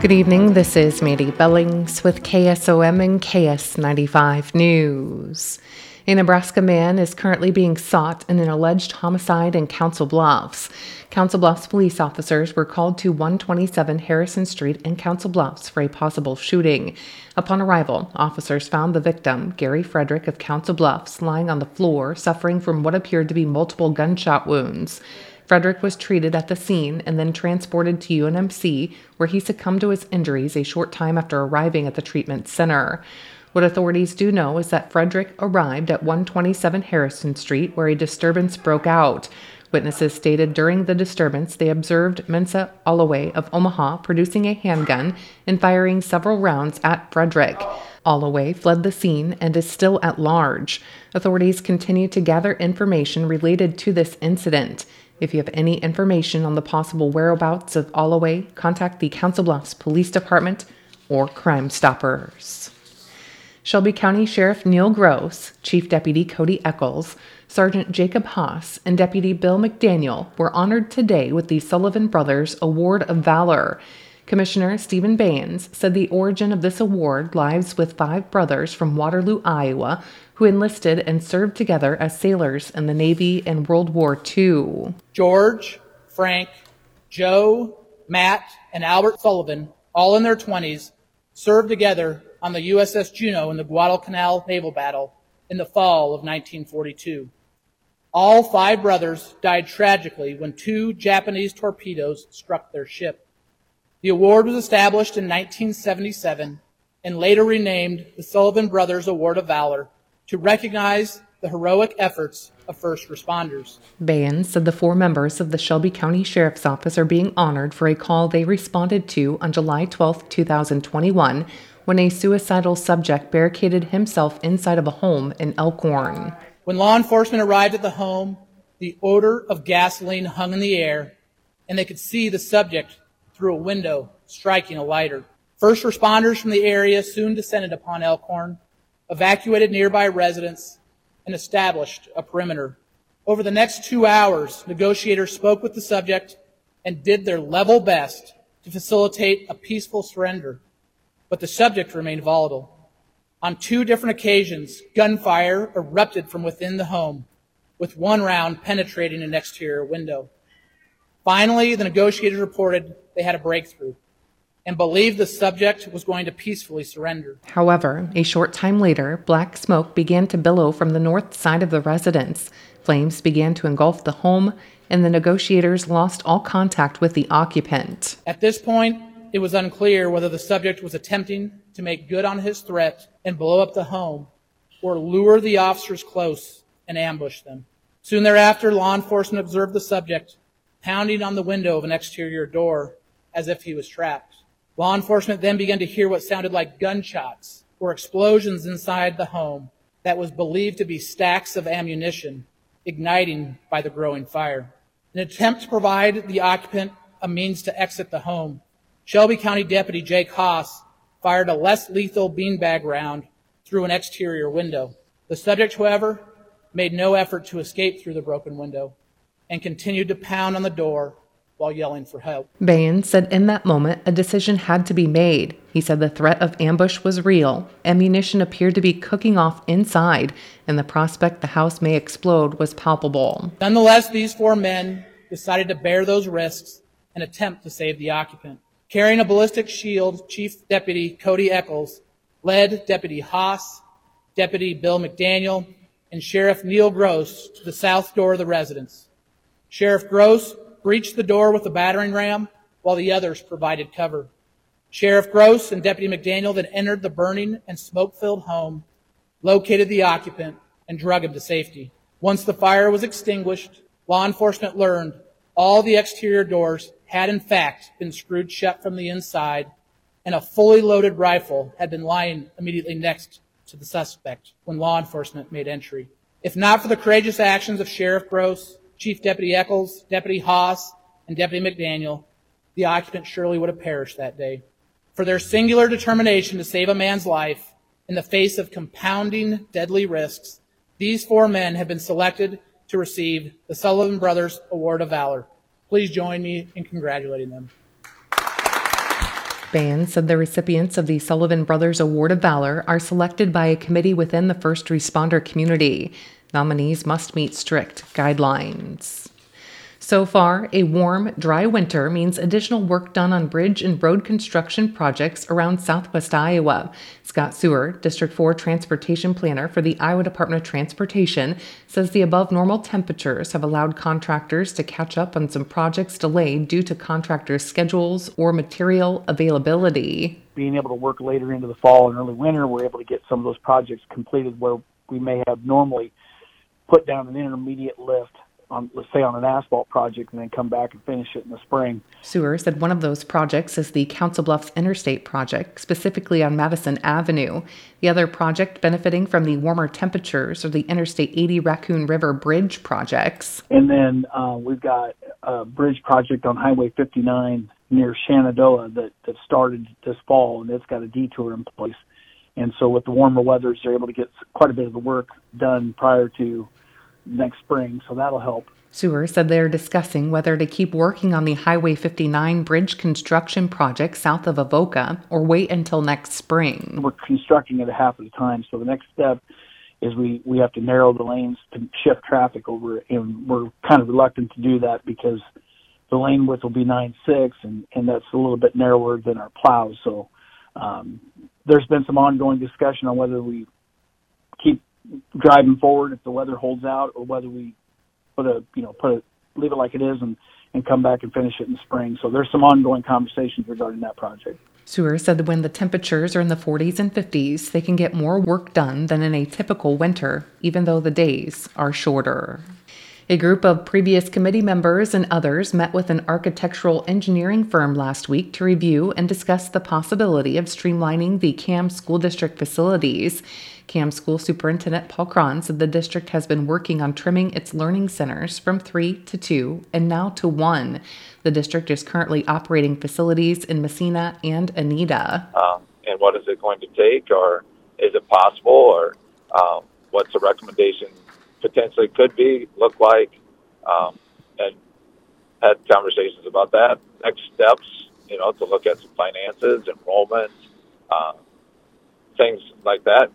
Good evening. This is Mandy Billings with KSOM and KS95 News. A Nebraska man is currently being sought in an alleged homicide in Council Bluffs. Council Bluffs police officers were called to 127 Harrison Street in Council Bluffs for a possible shooting. Upon arrival, officers found the victim, Gary Frederick of Council Bluffs, lying on the floor, suffering from what appeared to be multiple gunshot wounds. Frederick was treated at the scene and then transported to UNMC, where he succumbed to his injuries a short time after arriving at the treatment center. What authorities do know is that Frederick arrived at 127 Harrison Street, where a disturbance broke out. Witnesses stated during the disturbance they observed Mensa Alloway of Omaha producing a handgun and firing several rounds at Frederick. Alloway fled the scene and is still at large. Authorities continue to gather information related to this incident. If you have any information on the possible whereabouts of Alloway, contact the Council Bluffs Police Department or Crime Stoppers. Shelby County Sheriff Neil Gross, Chief Deputy Cody Eccles, Sergeant Jacob Haas, and Deputy Bill McDaniel were honored today with the Sullivan Brothers Award of Valor. Commissioner Stephen Baines said the origin of this award lies with five brothers from Waterloo, Iowa, who enlisted and served together as sailors in the Navy in World War II. George, Frank, Joe, Matt, and Albert Sullivan, all in their 20s, served together on the USS Juneau in the Guadalcanal naval battle in the fall of 1942. All five brothers died tragically when two Japanese torpedoes struck their ship. The award was established in 1977 and later renamed the Sullivan Brothers Award of Valor to recognize the heroic efforts of first responders. Baines said the four members of the Shelby County Sheriff's Office are being honored for a call they responded to on July 12, 2021, when a suicidal subject barricaded himself inside of a home in Elkhorn. When law enforcement arrived at the home, the odor of gasoline hung in the air, and they could see the subject through a window striking a lighter. First responders from the area soon descended upon Elkhorn, evacuated nearby residents, and established a perimeter. Over the next two hours, negotiators spoke with the subject and did their level best to facilitate a peaceful surrender, but the subject remained volatile. On two different occasions, gunfire erupted from within the home, with one round penetrating an exterior window. Finally, the negotiators reported they had a breakthrough and believed the subject was going to peacefully surrender. However, a short time later, black smoke began to billow from the north side of the residence. Flames began to engulf the home, and the negotiators lost all contact with the occupant. At this point, it was unclear whether the subject was attempting to make good on his threat and blow up the home or lure the officers close and ambush them. Soon thereafter, law enforcement observed the subject pounding on the window of an exterior door as if he was trapped. Law enforcement then began to hear what sounded like gunshots or explosions inside the home that was believed to be stacks of ammunition igniting by the growing fire. In an attempt to provide the occupant a means to exit the home, Shelby County Deputy Jake Haas fired a less lethal beanbag round through an exterior window. The subject, however, made no effort to escape through the broken window and continued to pound on the door while yelling for help. Baines said in that moment a decision had to be made. He said the threat of ambush was real, ammunition appeared to be cooking off inside, and the prospect the house may explode was palpable. Nonetheless, these four men decided to bear those risks and attempt to save the occupant. Carrying a ballistic shield, Chief Deputy Cody Eccles led Deputy Haas, Deputy Bill McDaniel, and Sheriff Neil Gross to the south door of the residence. Sheriff Gross breached the door with a battering ram while the others provided cover. Sheriff Gross and Deputy McDaniel then entered the burning and smoke filled home, located the occupant, and drug him to safety. Once the fire was extinguished, law enforcement learned all the exterior doors had in fact been screwed shut from the inside, and a fully loaded rifle had been lying immediately next to the suspect when law enforcement made entry. If not for the courageous actions of Sheriff Gross, Chief Deputy Eccles, Deputy Haas, and Deputy McDaniel, the occupant surely would have perished that day. For their singular determination to save a man's life in the face of compounding deadly risks, these four men have been selected to receive the Sullivan Brothers Award of Valor. Please join me in congratulating them. Baines said the recipients of the Sullivan Brothers Award of Valor are selected by a committee within the first responder community. Nominees must meet strict guidelines. So far, a warm, dry winter means additional work done on bridge and road construction projects around southwest Iowa. Scott Suhr, District 4 Transportation Planner for the Iowa Department of Transportation, says the above normal temperatures have allowed contractors to catch up on some projects delayed due to contractors' schedules or material availability. Being able to work later into the fall and early winter, we're able to get some of those projects completed where we may have normally put down an intermediate lift on, let's say, on an asphalt project and then come back and finish it in the spring. Suhr said one of those projects is the Council Bluffs Interstate project, specifically on Madison Avenue. The other project benefiting from the warmer temperatures are the Interstate 80 Raccoon River Bridge projects. And then uh, we've got a bridge project on Highway 59 near Shenandoah that, that started this fall, and it's got a detour in place. And so with the warmer weathers, they're able to get quite a bit of the work done prior to next spring, so that'll help. Suhr said they're discussing whether to keep working on the Highway 59 bridge construction project south of Avoca or wait until next spring. We're constructing it a half of the time, so the next step is we, we have to narrow the lanes to shift traffic over, and we're kind of reluctant to do that because the lane width will be 9.6, and, and that's a little bit narrower than our plows. So um, there's been some ongoing discussion on whether we keep driving forward if the weather holds out, or whether we put a you know put a leave it like it is and and come back and finish it in the spring. So there's some ongoing conversations regarding that project. Suhr said that when the temperatures are in the 40s and 50s, they can get more work done than in a typical winter, even though the days are shorter. A group of previous committee members and others met with an architectural engineering firm last week to review and discuss the possibility of streamlining the CAM school district facilities. CAM School Superintendent Paul Cron said the district has been working on trimming its learning centers from three to two and now to one. The district is currently operating facilities in Massena and Anita. Um, and what is it going to take, or is it possible, or um, what's the recommendation potentially could be, look like, um, and had conversations about that. Next steps, you know, to look at some finances, enrollment, uh, things like that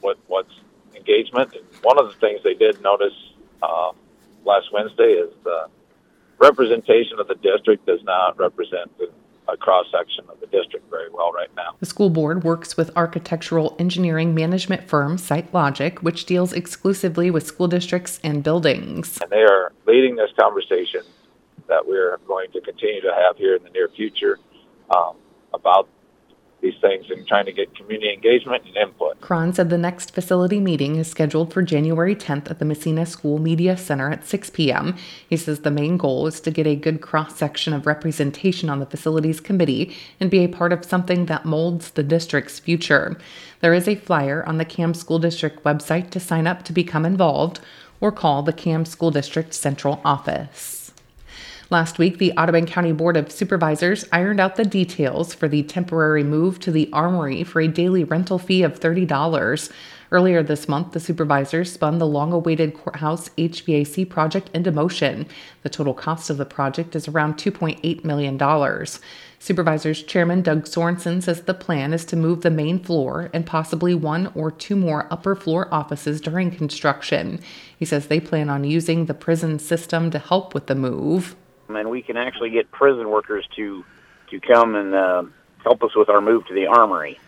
what what's engagement. And one of the things they did notice uh, last Wednesday is the representation of the district does not represent the, a cross section of the district very well right now. The school board works with architectural engineering management firm SiteLogic, which deals exclusively with school districts and buildings. And they are leading this conversation that we're going to continue to have here in the near future um, about these things and trying to get community engagement and input. Cron said the next facility meeting is scheduled for January 10th at the Massena School Media Center at 6 p.m. He says the main goal is to get a good cross section of representation on the facilities committee and be a part of something that molds the district's future. There is a flyer on the CAM School District website to sign up to become involved or call the CAM School District Central Office. Last week, the Audubon County Board of Supervisors ironed out the details for the temporary move to the Armory for a daily rental fee of $30. Earlier this month, the supervisors spun the long awaited courthouse HVAC project into motion. The total cost of the project is around $2.8 million. Supervisors Chairman Doug Sorensen says the plan is to move the main floor and possibly one or two more upper floor offices during construction. He says they plan on using the prison system to help with the move and we can actually get prison workers to to come and uh, help us with our move to the armory.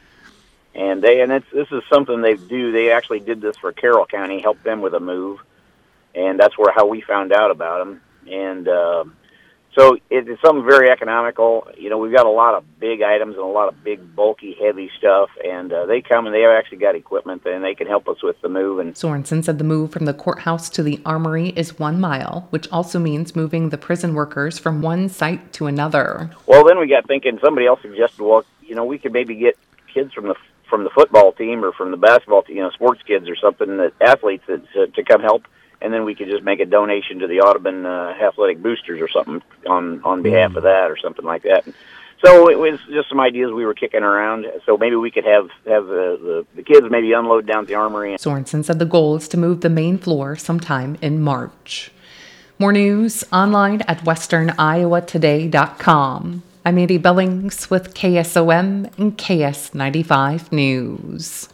And they and it's, this is something they do. They actually did this for Carroll County, helped them with a move, and that's where how we found out about them. And uh, so it's something very economical. You know, we've got a lot of big items and a lot of big, bulky, heavy stuff, and uh, they come and they have actually got equipment and they can help us with the move. And Sorensen said the move from the courthouse to the armory is one mile, which also means moving the prison workers from one site to another. Well, then we got thinking. Somebody else suggested, well, you know, we could maybe get kids from the from the football team or from the basketball team, you know, sports kids or something, that athletes that, to, to come help and then we could just make a donation to the Audubon uh, Athletic Boosters or something on on behalf of that or something like that. So it was just some ideas we were kicking around. So maybe we could have have the, the, the kids maybe unload down at the armory. Sorensen said the goal is to move the main floor sometime in March. More news online at westerniowatoday.com. I'm Andy Billings with KSOM and KS95 News.